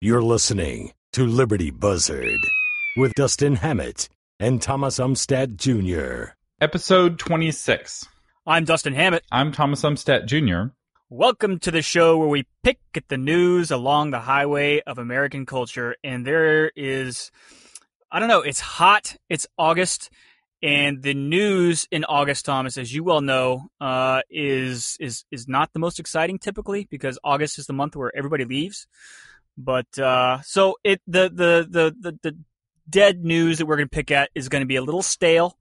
You're listening to Liberty Buzzard with Dustin Hammett and Thomas Umstattd Jr. Episode 26. I'm Dustin Hammett. I'm Thomas Umstattd Jr. Welcome to the show where we pick at the news along the highway of American culture. And there is, I don't know, it's hot, it's August, and the news in August, Thomas, as you well know, uh, is is is not the most exciting typically because August is the month where everybody leaves. But uh, so it the, the the the the dead news that we're going to pick at is going to be a little stale.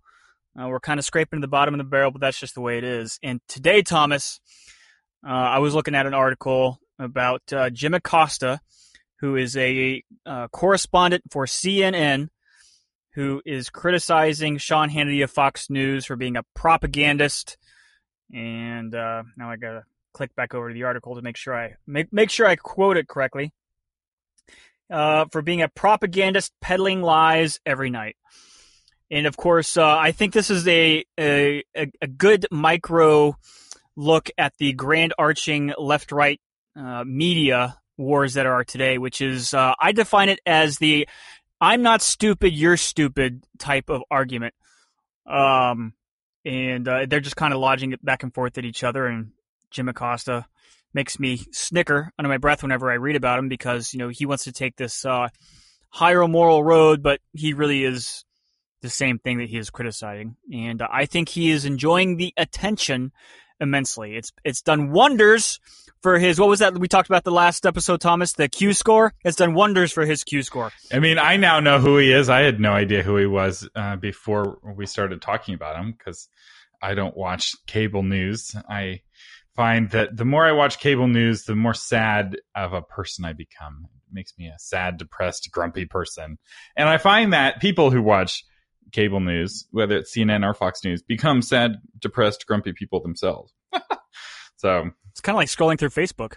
Uh, we're kind of scraping the bottom of the barrel, but that's just the way it is. And today, Thomas, uh, I was looking at an article about uh, Jim Acosta, who is a uh, correspondent for CNN, who is criticizing Sean Hannity of Fox News for being a propagandist. And uh, now I gotta click back over to the article to make sure I make make sure I quote it correctly uh, for being a propagandist peddling lies every night. And of course, uh, I think this is a, a, a good micro look at the grand arching left right uh, media wars that are today, which is, uh, I define it as the I'm not stupid, you're stupid type of argument. Um, and uh, they're just kind of lodging it back and forth at each other. And Jim Acosta makes me snicker under my breath whenever I read about him because you know he wants to take this uh, higher moral road, but he really is the same thing that he is criticizing, and uh, I think he is enjoying the attention immensely. It's it's done wonders for his what was that we talked about the last episode, Thomas? The Q score. It's done wonders for his Q score. I mean, I now know who he is. I had no idea who he was uh, before we started talking about him because I don't watch cable news. I find that the more I watch cable news, the more sad of a person I become. It makes me a sad, depressed, grumpy person. And I find that people who watch cable news, whether it's CNN or Fox News, become sad, depressed, grumpy people themselves. so it's kind of like scrolling through Facebook.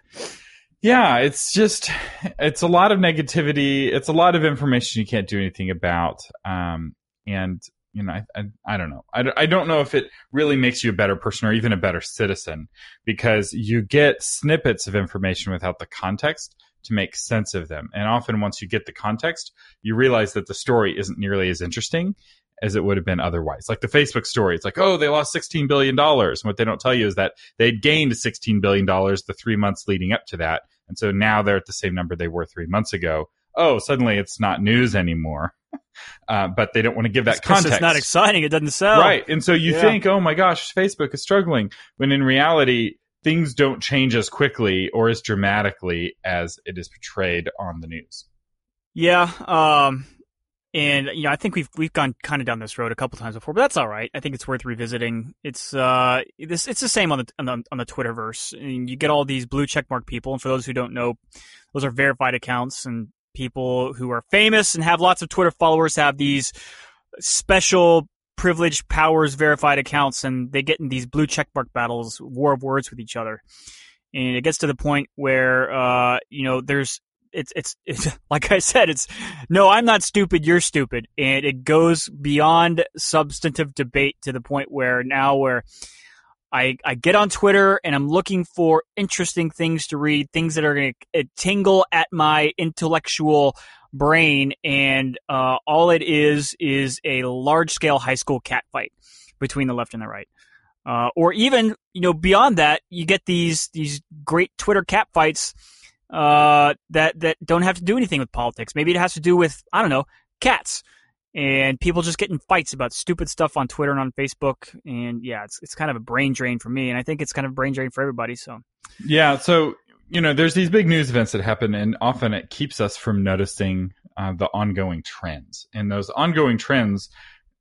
Yeah, it's just it's a lot of negativity. It's a lot of information you can't do anything about. Um, and you know, I, I, I, don't know. I, I don't know if it really makes you a better person or even a better citizen because you get snippets of information without the context to make sense of them. And often once you get the context, you realize that the story isn't nearly as interesting as it would have been otherwise. Like the Facebook story, it's like, oh, they lost $16 billion. And what they don't tell you is that they'd gained $16 billion the three months leading up to that. And so now they're at the same number they were three months ago. Oh, suddenly it's not news anymore. Uh, but they don't want to give that it's context. It's not exciting. It doesn't sell. Right. And so you yeah. think, oh my gosh, Facebook is struggling. When in reality, things don't change as quickly or as dramatically as it is portrayed on the news. Yeah. Um, and you know, I think we've we've gone kind of down this road a couple times before, but that's all right. I think it's worth revisiting. It's uh, this it's the same on the on the, on the Twitterverse. And you get all these blue checkmark people, and for those who don't know, those are verified accounts, and people who are famous and have lots of Twitter followers have these special privileged powers verified accounts and they get in these blue checkmark battles, war of words with each other. And it gets to the point where, uh, you know, there's, it's, it's, it's, like I said, it's, no, I'm not stupid, you're stupid. And it goes beyond substantive debate to the point where now where, I, I get on Twitter and I'm looking for interesting things to read, things that are going to uh, tingle at my intellectual brain. And uh, all it is is a large scale high school cat fight between the left and the right. Uh, or even, you know, beyond that, you get these these great Twitter cat fights uh, that that don't have to do anything with politics. Maybe it has to do with I don't know cats and people just get in fights about stupid stuff on Twitter and on Facebook. And yeah, it's it's kind of a brain drain for me, and I think it's kind of a brain drain for everybody. So yeah, so you know, there's these big news events that happen, and often it keeps us from noticing uh, the ongoing trends, and those ongoing trends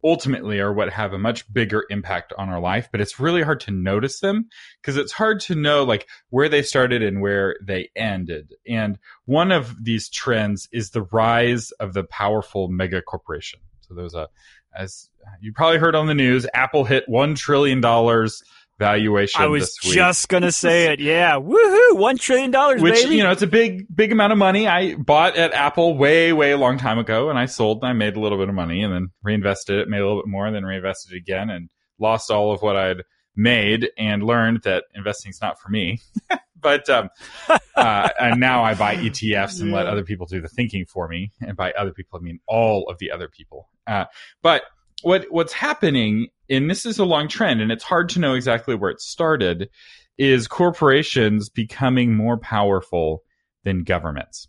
ultimately are what have a much bigger impact on our life but it's really hard to notice them because it's hard to know like where they started and where they ended. And one of these trends is the rise of the powerful mega corporation. So there's a as you probably heard on the news apple hit 1 trillion dollars valuation. I was just gonna say it. Yeah, woohoo! One trillion dollars, which baby. you know it's a big, big amount of money. I bought at Apple way, way a long time ago, and I sold. and I made a little bit of money, and then reinvested it, made a little bit more, and then reinvested again, and lost all of what I'd made and learned that investing is not for me. but um, uh, and now I buy ETFs and let other people do the thinking for me. And by other people, I mean all of the other people. Uh, but what what's happening, and this is a long trend, and it's hard to know exactly where it started, is corporations becoming more powerful than governments.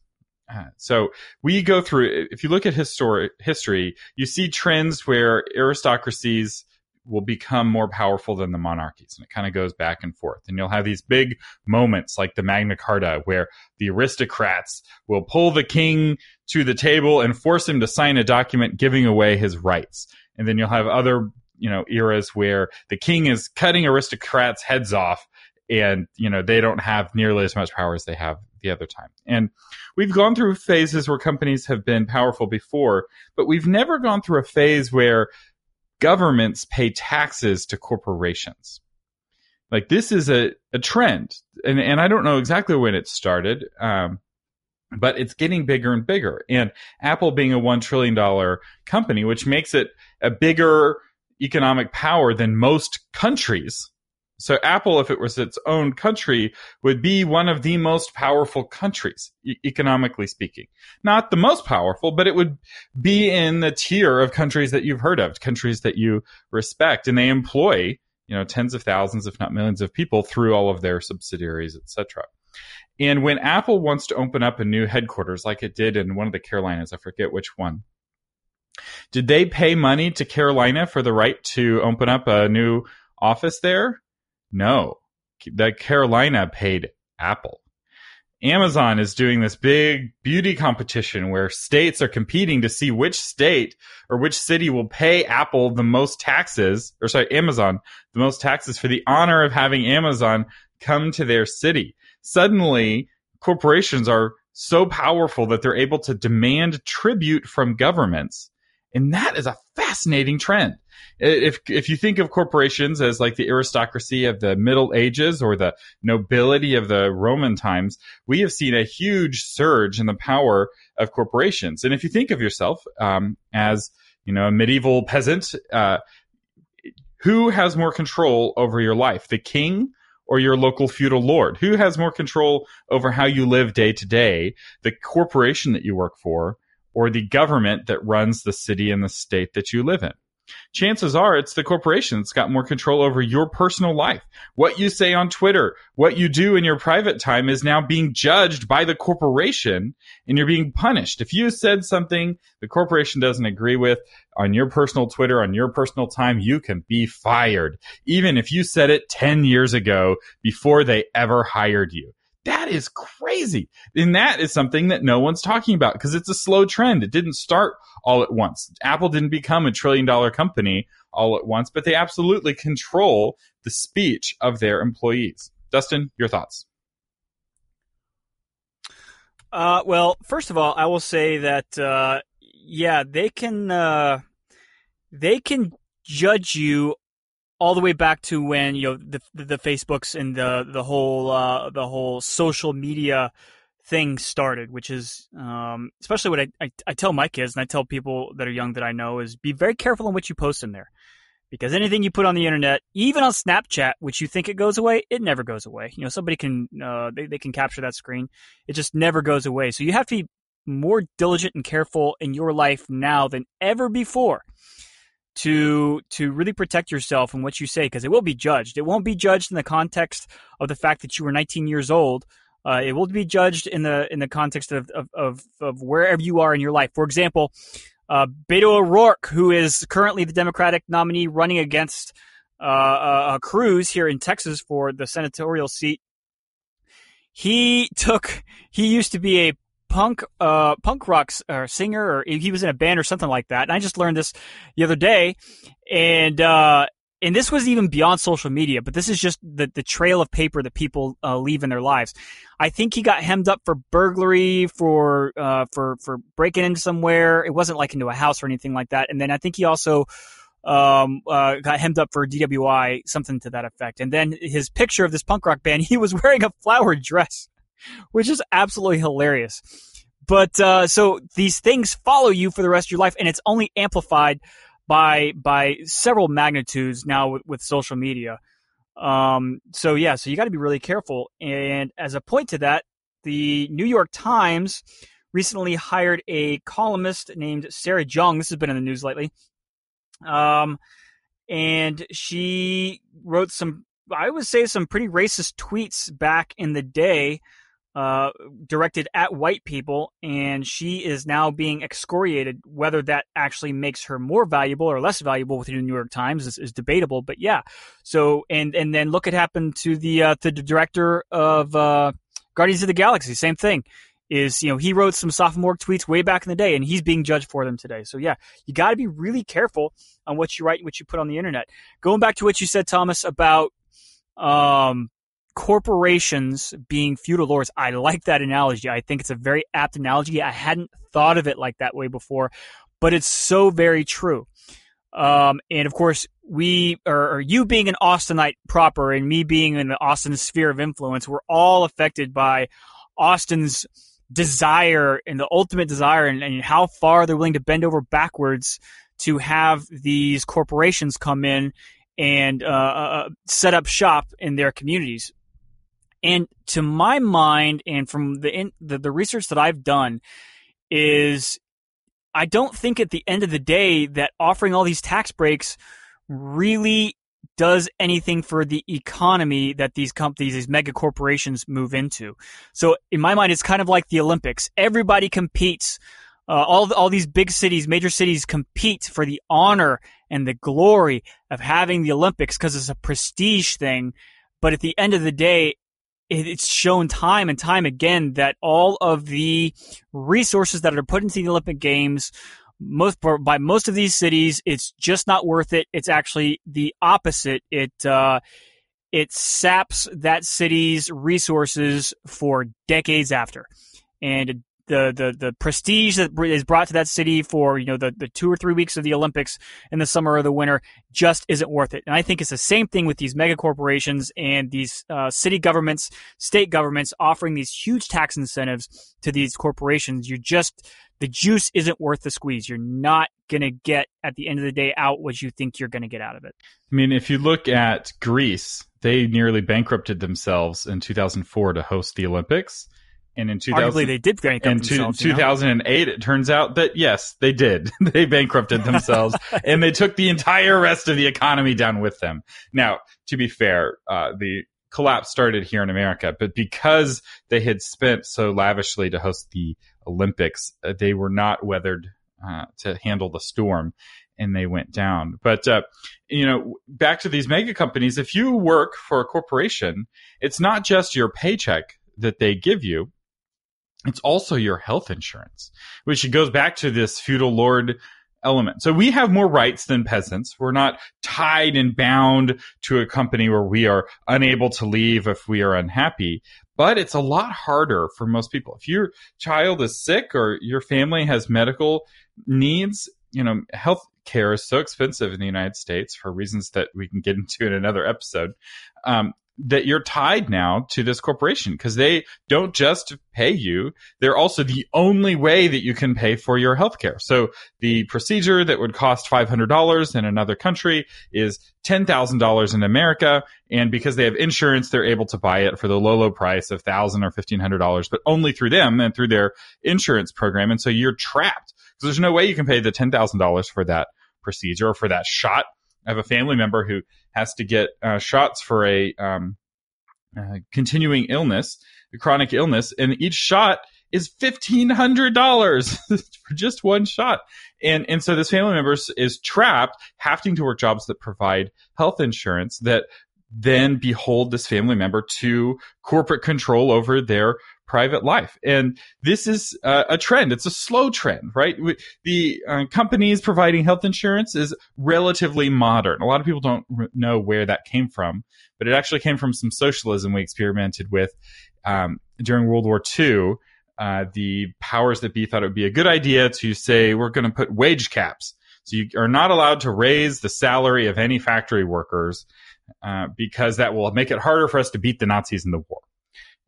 Uh, so we go through. If you look at histori- history, you see trends where aristocracies will become more powerful than the monarchies. And it kind of goes back and forth. And you'll have these big moments like the Magna Carta where the aristocrats will pull the king to the table and force him to sign a document giving away his rights. And then you'll have other, you know, eras where the king is cutting aristocrats' heads off and, you know, they don't have nearly as much power as they have the other time. And we've gone through phases where companies have been powerful before, but we've never gone through a phase where governments pay taxes to corporations. Like this is a, a trend, and and I don't know exactly when it started, um, but it's getting bigger and bigger. And Apple being a one trillion dollar company, which makes it a bigger economic power than most countries, so Apple, if it was its own country, would be one of the most powerful countries, e- economically speaking. Not the most powerful, but it would be in the tier of countries that you've heard of, countries that you respect, and they employ, you know, tens of thousands, if not millions of people through all of their subsidiaries, etc. And when Apple wants to open up a new headquarters, like it did in one of the Carolinas, I forget which one, did they pay money to Carolina for the right to open up a new office there? No, that Carolina paid Apple. Amazon is doing this big beauty competition where states are competing to see which state or which city will pay Apple the most taxes, or sorry, Amazon, the most taxes for the honor of having Amazon come to their city. Suddenly, corporations are so powerful that they're able to demand tribute from governments. And that is a fascinating trend if if you think of corporations as like the aristocracy of the Middle Ages or the nobility of the Roman times, we have seen a huge surge in the power of corporations. And if you think of yourself um, as you know a medieval peasant, uh, who has more control over your life, the king? Or your local feudal lord? Who has more control over how you live day to day? The corporation that you work for, or the government that runs the city and the state that you live in? chances are it's the corporation that's got more control over your personal life. What you say on Twitter, what you do in your private time is now being judged by the corporation and you're being punished. If you said something the corporation doesn't agree with on your personal Twitter, on your personal time, you can be fired. Even if you said it 10 years ago before they ever hired you. That is crazy. And that is something that no one's talking about because it's a slow trend. It didn't start all at once. Apple didn't become a trillion dollar company all at once, but they absolutely control the speech of their employees. Dustin, your thoughts? Uh, well, first of all, I will say that uh, yeah, they can uh, they can judge you all the way back to when you know the the, Facebooks and the the whole uh, the whole social media thing started, which is um, especially what I, I, I tell my kids and I tell people that are young that I know is be very careful on what you post in there. Because anything you put on the internet, even on Snapchat, which you think it goes away, it never goes away. You know, somebody can uh, they, they can capture that screen. It just never goes away. So you have to be more diligent and careful in your life now than ever before to to really protect yourself and what you say because it will be judged. It won't be judged in the context of the fact that you were 19 years old. Uh, it will be judged in the in the context of, of, of, of wherever you are in your life. For example, uh, Beto O'Rourke, who is currently the Democratic nominee running against uh, uh, Cruz here in Texas for the senatorial seat, he took he used to be a punk uh punk rock uh, singer or he was in a band or something like that and i just learned this the other day and uh and this was even beyond social media, but this is just the, the trail of paper that people uh, leave in their lives. I think he got hemmed up for burglary, for uh, for for breaking into somewhere. It wasn't like into a house or anything like that. And then I think he also um, uh, got hemmed up for DWI, something to that effect. And then his picture of this punk rock band, he was wearing a flowered dress which is absolutely hilarious. But uh, so these things follow you for the rest of your life, and it's only amplified by by several magnitudes now with, with social media. Um, so yeah, so you got to be really careful. And as a point to that, the New York Times recently hired a columnist named Sarah Jeong. This has been in the news lately. Um, and she wrote some, I would say, some pretty racist tweets back in the day uh, directed at white people, and she is now being excoriated. Whether that actually makes her more valuable or less valuable with the New York Times is, is debatable. But yeah, so and and then look what happened to the uh, the director of uh, Guardians of the Galaxy. Same thing. Is you know he wrote some sophomore tweets way back in the day, and he's being judged for them today. So yeah, you got to be really careful on what you write and what you put on the internet. Going back to what you said, Thomas, about um, corporations being feudal lords. I like that analogy. I think it's a very apt analogy. I hadn't thought of it like that way before, but it's so very true. Um, and of course, we or, or, you being an Austinite proper and me being in the Austin sphere of influence, we're all affected by Austin's desire and the ultimate desire and, and how far they're willing to bend over backwards to have these corporations come in and uh, uh, set up shop in their communities. And to my mind, and from the, in, the the research that I've done, is I don't think at the end of the day that offering all these tax breaks really does anything for the economy that these companies, these mega corporations move into. So in my mind, it's kind of like the Olympics. Everybody competes. Uh, all all these big cities, major cities, compete for the honor and the glory of having the Olympics because it's a prestige thing. But at the end of the day, it's shown time and time again that all of the resources that are put into the Olympic Games, most by most of these cities, it's just not worth it. It's actually the opposite. It uh, it saps that city's resources for decades after, and the, the, the prestige that is brought to that city for, you know, the, the two or three weeks of the Olympics in the summer or the winter just isn't worth it. And I think it's the same thing with these mega corporations and these uh, city governments, state governments offering these huge tax incentives to these corporations. You just, the juice isn't worth the squeeze. You're not going to get at the end of the day out what you think you're going to get out of it. I mean, if you look at Greece, they nearly bankrupted themselves in 2004 to host the Olympics. And in 2000, Arguably they did bankrupt in 2008, it turns out that yes, they did. they bankrupted themselves and they took the entire rest of the economy down with them. Now, to be fair, uh, the collapse started here in America, but because they had spent so lavishly to host the Olympics, uh, they were not weathered uh, to handle the storm and they went down. But, uh, you know, back to these mega companies, if you work for a corporation, it's not just your paycheck that they give you it's also your health insurance, which goes back to this feudal lord element. So we have more rights than peasants. We're not tied and bound to a company where we are unable to leave if we are unhappy. But it's a lot harder for most people. If your child is sick or your family has medical needs, you know, health care is so expensive in the United States for reasons that we can get into in another episode. Um, that you're tied now to this corporation because they don't just pay you. They're also the only way that you can pay for your healthcare. So the procedure that would cost $500 in another country is $10,000 in America. And because they have insurance, they're able to buy it for the low, low price of $1,000 or $1,500, but only through them and through their insurance program. And so you're trapped because there's no way you can pay the $10,000 for that procedure or for that shot. I have a family member who has to get uh, shots for a um, uh, continuing illness, a chronic illness, and each shot is fifteen hundred dollars for just one shot. And and so this family member is trapped, having to work jobs that provide health insurance that then behold this family member to corporate control over their private life. And this is a trend. It's a slow trend, right? The uh, companies providing health insurance is relatively modern. A lot of people don't know where that came from, but it actually came from some socialism we experimented with um, during World War II. Uh, the powers that be thought it would be a good idea to say we're going to put wage caps. So you are not allowed to raise the salary of any factory workers uh, because that will make it harder for us to beat the Nazis in the war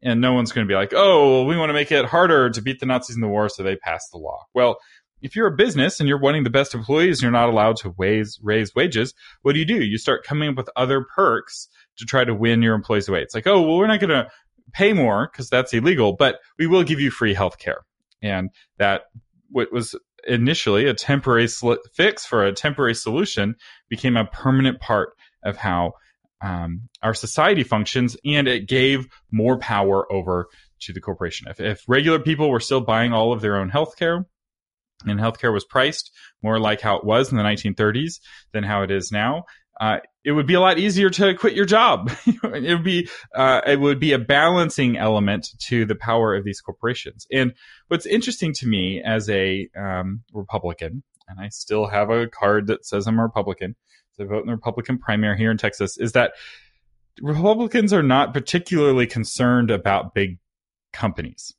and no one's going to be like, oh, we want to make it harder to beat the Nazis in the war, so they passed the law. Well, if you're a business and you're wanting the best employees and you're not allowed to raise, raise wages, what do you do? You start coming up with other perks to try to win your employees away. It's like, oh, well, we're not going to pay more because that's illegal, but we will give you free health care. And that what was initially a temporary sl- fix for a temporary solution became a permanent part of how um, our society functions, and it gave more power over to the corporation. If, if regular people were still buying all of their own health care, and healthcare was priced more like how it was in the 1930s than how it is now, uh, it would be a lot easier to quit your job. it would be uh, it would be a balancing element to the power of these corporations. And what's interesting to me as a um, Republican, and I still have a card that says I'm a Republican, I vote in the Republican primary here in Texas, is that Republicans are not particularly concerned about big companies.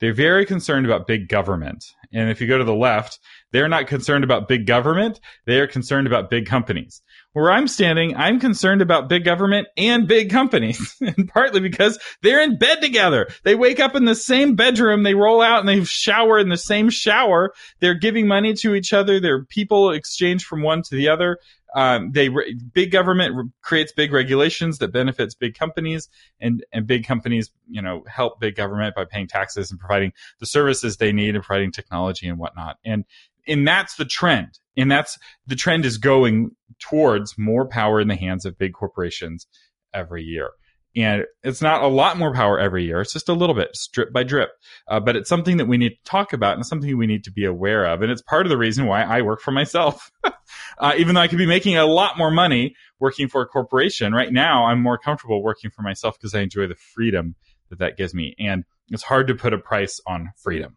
They're very concerned about big government. And if you go to the left, they're not concerned about big government. They are concerned about big companies. Where I'm standing, I'm concerned about big government and big companies. and partly because they're in bed together. They wake up in the same bedroom. They roll out and they shower in the same shower. They're giving money to each other. They're people exchange from one to the other. Um, they big government re- creates big regulations that benefits big companies, and and big companies, you know, help big government by paying taxes and providing the services they need and providing technology and whatnot. And and that's the trend, and that's the trend is going towards more power in the hands of big corporations every year and it's not a lot more power every year. It's just a little bit, drip by drip. Uh, but it's something that we need to talk about and something we need to be aware of. And it's part of the reason why I work for myself. uh, even though I could be making a lot more money working for a corporation, right now I'm more comfortable working for myself because I enjoy the freedom that that gives me. And it's hard to put a price on freedom.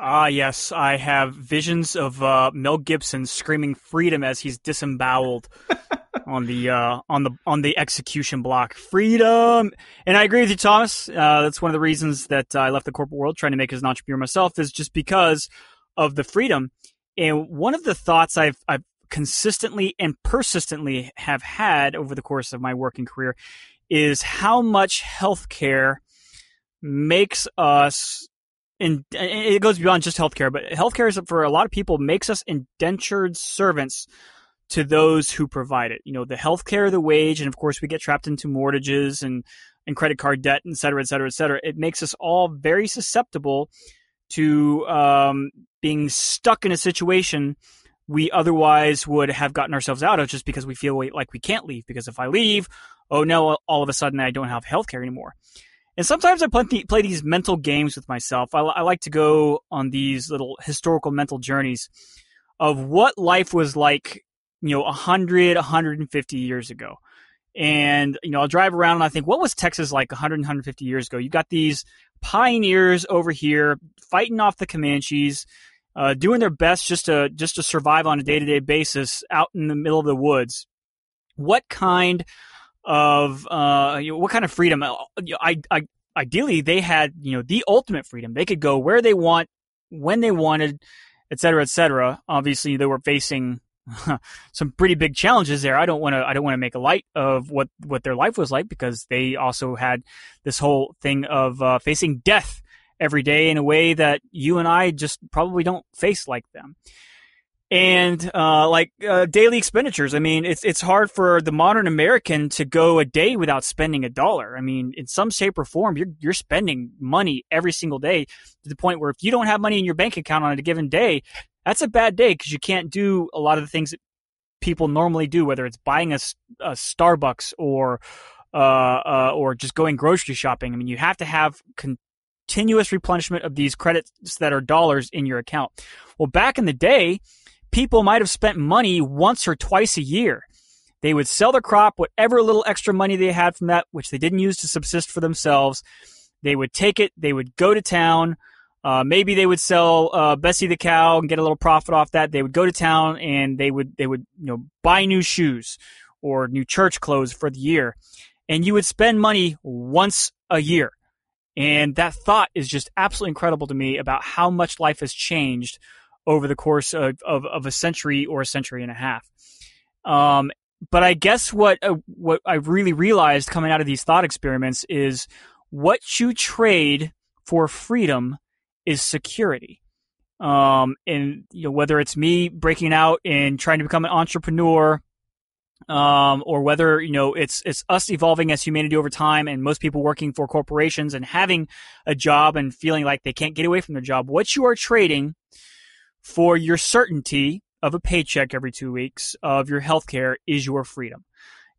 Ah, yes, I have visions of uh, Mel Gibson screaming freedom as he's disemboweled on the uh, on the on the execution block. Freedom, and I agree with you, Thomas. Uh, that's one of the reasons that I left the corporate world, trying to make as an entrepreneur myself, is just because of the freedom. And one of the thoughts I've I've consistently and persistently have had over the course of my working career is how much healthcare makes us and it goes beyond just healthcare, but healthcare is for a lot of people makes us indentured servants to those who provide it. You know, the healthcare, the wage, and of course we get trapped into mortgages and and credit card debt, et cetera, et cetera, et cetera. It makes us all very susceptible to um, being stuck in a situation we otherwise would have gotten ourselves out of just because we feel like we can't leave. Because if I leave, oh no, all of a sudden I don't have healthcare anymore. And sometimes I play, play these mental games with myself. I, I like to go on these little historical mental journeys of what life was like, you know, 100, 150 years ago. And, you know, I'll drive around and I think, what was Texas like 100, 150 years ago? You got these pioneers over here fighting off the Comanches, uh, doing their best just to, just to survive on a day to day basis out in the middle of the woods. What kind of uh, you know, what kind of freedom? Uh, I, I, ideally, they had you know the ultimate freedom. They could go where they want, when they wanted, et cetera, et cetera. Obviously, they were facing some pretty big challenges there. I don't want to I don't want to make a light of what what their life was like because they also had this whole thing of uh, facing death every day in a way that you and I just probably don't face like them and uh, like uh, daily expenditures. I mean, it's it's hard for the modern American to go a day without spending a dollar. I mean, in some shape or form, you're you're spending money every single day to the point where if you don't have money in your bank account on a given day, that's a bad day because you can't do a lot of the things that people normally do, whether it's buying a, a Starbucks or uh, uh, or just going grocery shopping. I mean, you have to have continuous replenishment of these credits that are dollars in your account. Well, back in the day people might have spent money once or twice a year. They would sell their crop, whatever little extra money they had from that, which they didn't use to subsist for themselves. They would take it, they would go to town. Uh, maybe they would sell uh, Bessie the cow and get a little profit off that. They would go to town and they would they would you know buy new shoes or new church clothes for the year, and you would spend money once a year. And that thought is just absolutely incredible to me about how much life has changed over the course of, of, of a century or a century and a half. Um, but I guess what uh, what I really realized coming out of these thought experiments is what you trade for freedom is security. Um, and you know whether it's me breaking out and trying to become an entrepreneur, um, or whether you know it's it's us evolving as humanity over time, and most people working for corporations and having a job and feeling like they can't get away from their job. What you are trading for your certainty of a paycheck every two weeks of your health care is your freedom,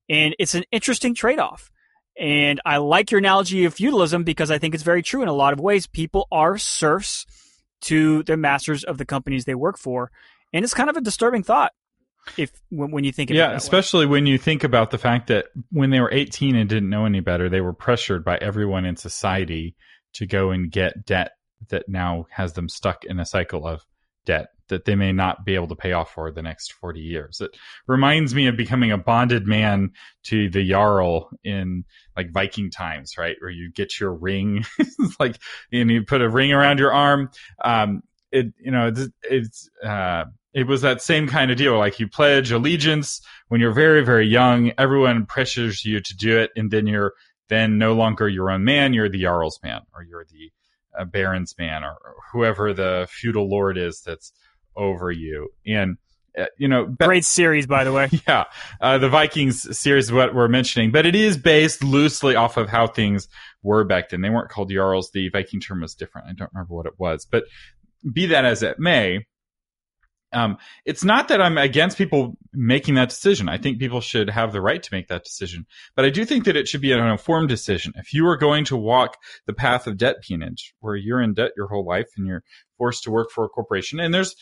and it's an interesting trade off. And I like your analogy of feudalism because I think it's very true in a lot of ways. People are serfs to the masters of the companies they work for, and it's kind of a disturbing thought if when, when you think yeah especially way. when you think about the fact that when they were 18 and didn't know any better they were pressured by everyone in society to go and get debt that now has them stuck in a cycle of debt that they may not be able to pay off for the next 40 years it reminds me of becoming a bonded man to the jarl in like viking times right where you get your ring like and you put a ring around your arm um it you know it's, it's uh it was that same kind of deal. Like you pledge allegiance when you're very, very young. Everyone pressures you to do it, and then you're then no longer your own man. You're the jarl's man, or you're the uh, baron's man, or, or, whoever the feudal lord is that's over you. And uh, you know, great series by the way. Yeah, uh, the Vikings series, is what we're mentioning, but it is based loosely off of how things were back then. They weren't called jarls. The Viking term was different. I don't remember what it was, but be that as it may um, it's not that I'm against people making that decision. I think people should have the right to make that decision. But I do think that it should be an informed decision. If you are going to walk the path of debt peonage, where you're in debt your whole life and you're forced to work for a corporation, and there's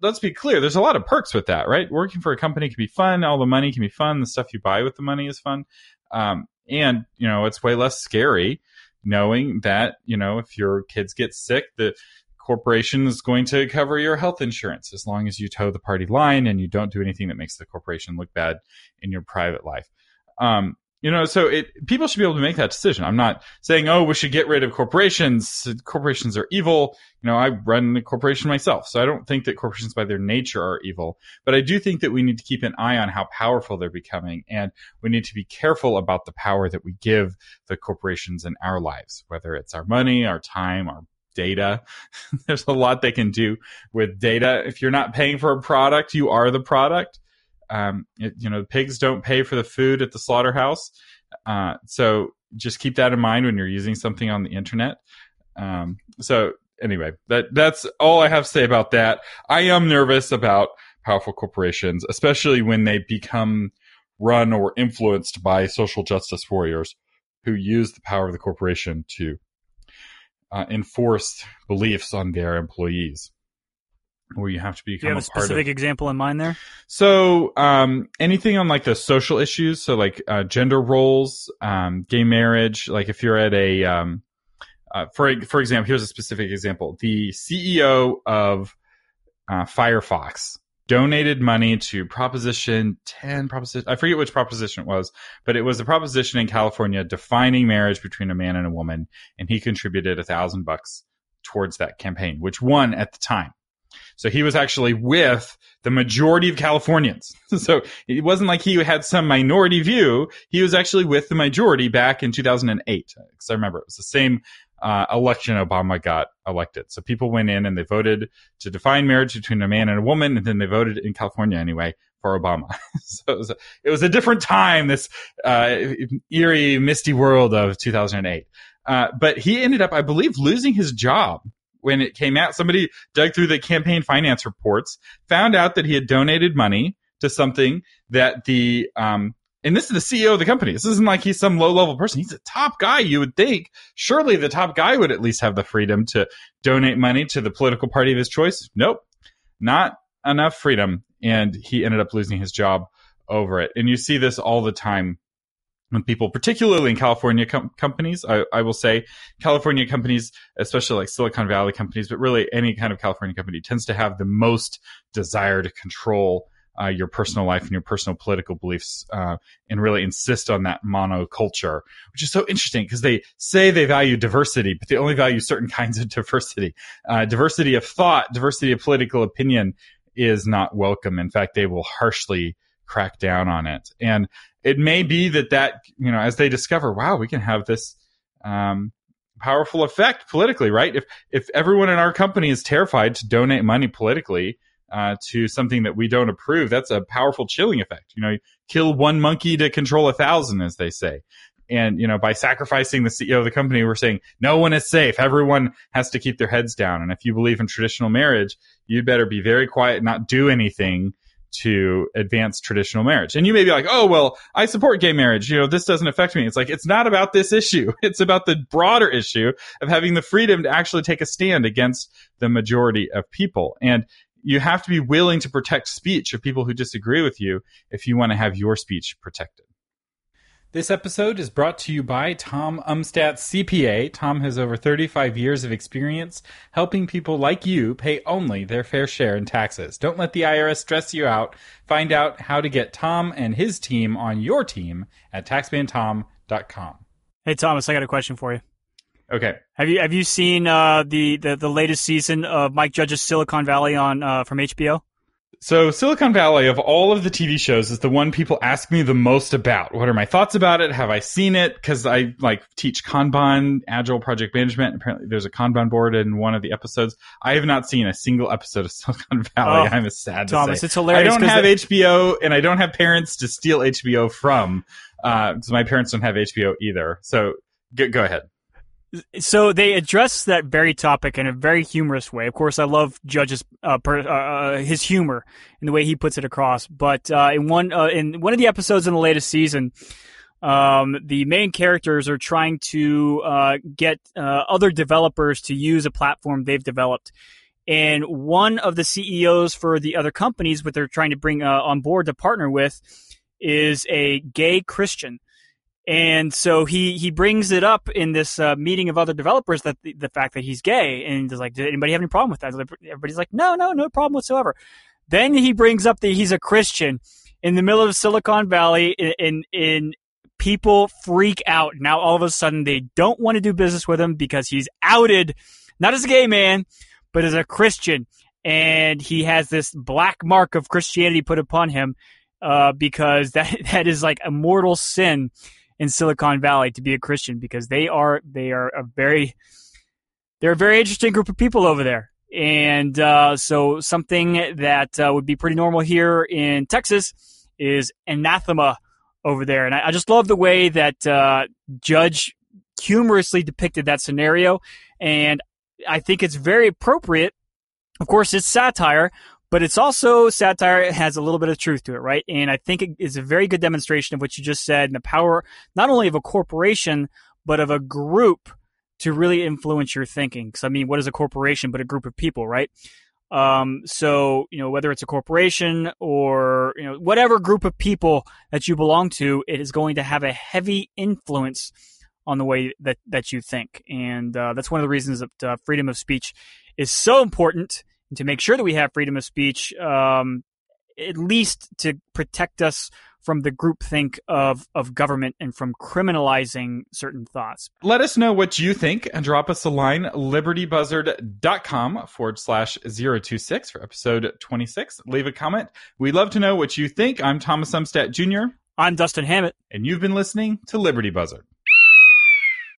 let's be clear, there's a lot of perks with that, right? Working for a company can be fun. All the money can be fun. The stuff you buy with the money is fun. Um, and, you know, it's way less scary knowing that, you know, if your kids get sick, the corporation is going to cover your health insurance as long as you toe the party line and you don't do anything that makes the corporation look bad in your private life. Um, you know, so it people should be able to make that decision. I'm not saying, oh, we should get rid of corporations. Corporations are evil. You know, I run a corporation myself, so I don't think that corporations by their nature are evil. But I do think that we need to keep an eye on how powerful they're becoming, and we need to be careful about the power that we give the corporations in our lives, whether it's our money, our time, our data. There's a lot they can do with data. If you're not paying for a product, you are the product. Um, it, you know, pigs don't pay for the food at the slaughterhouse. Uh, so just keep that in mind when you're using something on the internet. Um, so anyway, that that's all I have to say about that. I am nervous about powerful corporations, especially when they become run or influenced by social justice warriors who use the power of the corporation to uh, enforced beliefs on their employees where you have to become Do you have a, a specific of, example in mind there so um, anything on like the social issues so like uh, gender roles um, gay marriage like if you're at a um, uh, for for example here's a specific example the ceo of uh, firefox donated money to Proposition 10, Proposition, I forget which proposition it was, but it was a proposition in California defining marriage between a man and a woman. And he contributed a thousand bucks towards that campaign, which won at the time. So he was actually with the majority of Californians. so it wasn't like he had some minority view. He was actually with the majority back in 2008. Because I remember it was the same uh, election Obama got elected. So people went in and they voted to define marriage between a man and a woman, and then they voted in California anyway for Obama. so it was, a, it was, a, different time, this uh, eerie, misty world of 2008. Uh, but he ended up, I believe, losing his job when it came out. Somebody dug through the campaign finance reports, found out that he had donated money to something that the um, and this is the CEO of the company. This isn't like he's some low level person. He's a top guy. You would think surely the top guy would at least have the freedom to donate money to the political party of his choice. Nope, not enough freedom. And he ended up losing his job over it. And you see this all the time people, particularly in California com- companies, I, I, will say California companies, especially like Silicon Valley companies, but really any kind of California company tends to have the most desire to control uh, your personal life and your personal political beliefs uh, and really insist on that monoculture, which is so interesting because they say they value diversity, but they only value certain kinds of diversity. Uh, diversity of thought, diversity of political opinion is not welcome. In fact, they will harshly crack down on it. And it may be that that, you know, as they discover, wow, we can have this, um, powerful effect politically, right? If, if everyone in our company is terrified to donate money politically, uh, to something that we don't approve, that's a powerful chilling effect. You know, kill one monkey to control a thousand, as they say. And, you know, by sacrificing the CEO of the company, we're saying no one is safe. Everyone has to keep their heads down. And if you believe in traditional marriage, you'd better be very quiet, not do anything to advance traditional marriage. And you may be like, oh, well, I support gay marriage. You know, this doesn't affect me. It's like, it's not about this issue. It's about the broader issue of having the freedom to actually take a stand against the majority of people. And you have to be willing to protect speech of people who disagree with you if you want to have your speech protected. This episode is brought to you by Tom Umstattd CPA. Tom has over 35 years of experience helping people like you pay only their fair share in taxes. Don't let the IRS stress you out. Find out how to get Tom and his team on your team at taxmantom.com. Hey Thomas, I got a question for you. Okay. Have you have you seen uh, the, the the latest season of Mike Judge's Silicon Valley on uh, from HBO? So Silicon Valley of all of the TV shows is the one people ask me the most about. What are my thoughts about it? Have I seen it? Cause I like teach Kanban, agile project management. Apparently there's a Kanban board in one of the episodes. I have not seen a single episode of Silicon Valley. Oh, I'm a sad Thomas, it's hilarious. I don't have HBO and I don't have parents to steal HBO from. Uh, so my parents don't have HBO either. So go, go ahead so they address that very topic in a very humorous way. Of course, I love Judge's uh, per, uh, uh, his humor and the way he puts it across. But uh, in one uh, in one of the episodes in the latest season, um, the main characters are trying to uh, get other developers to use a platform they've developed. And one of the CEOs for the other companies, what they're trying to bring on board to partner with, is a gay Christian and so he he brings it up in this uh, meeting of other developers that the, the, fact that he's gay, and he's like, "Did anybody have any problem with that?" Everybody's like, "No, no, no problem whatsoever." Then he brings up that he's a Christian in the middle of Silicon Valley, in, in, in people freak out. Now all of a sudden they don't want to do business with him because he's outed, not as a gay man, but as a Christian, and he has this black mark of Christianity put upon him uh, because that that is like a mortal sin in Silicon Valley to be a Christian because they are they are a very they're a very interesting group of people over there. And uh, so something that uh, would be pretty normal here in Texas is anathema over there. And I, I just love the way that uh, Judge humorously depicted that scenario. And I think it's very appropriate. Of course, it's satire, but it's also satire it has a little bit of truth to it, right? And I think it is a very good demonstration of what you just said and the power not only of a corporation, but of a group to really influence your thinking. Because I mean, what is a corporation but a group of people, right? Um, so you know whether it's a corporation or you know whatever group of people that you belong to, it is going to have a heavy influence on the way that that you think, and uh, that's one of the reasons that uh, freedom of speech is so important to make sure that we have freedom of speech, um, at least to protect us from the groupthink of, of government and from criminalizing certain thoughts. Let us know what you think and drop us a line, libertybuzzard.com forward slash 026 for episode 26. Leave a comment. We'd love to know what you think. I'm Thomas Umstattd Jr. I'm Dustin Hammett. And you've been listening to Liberty Buzzard.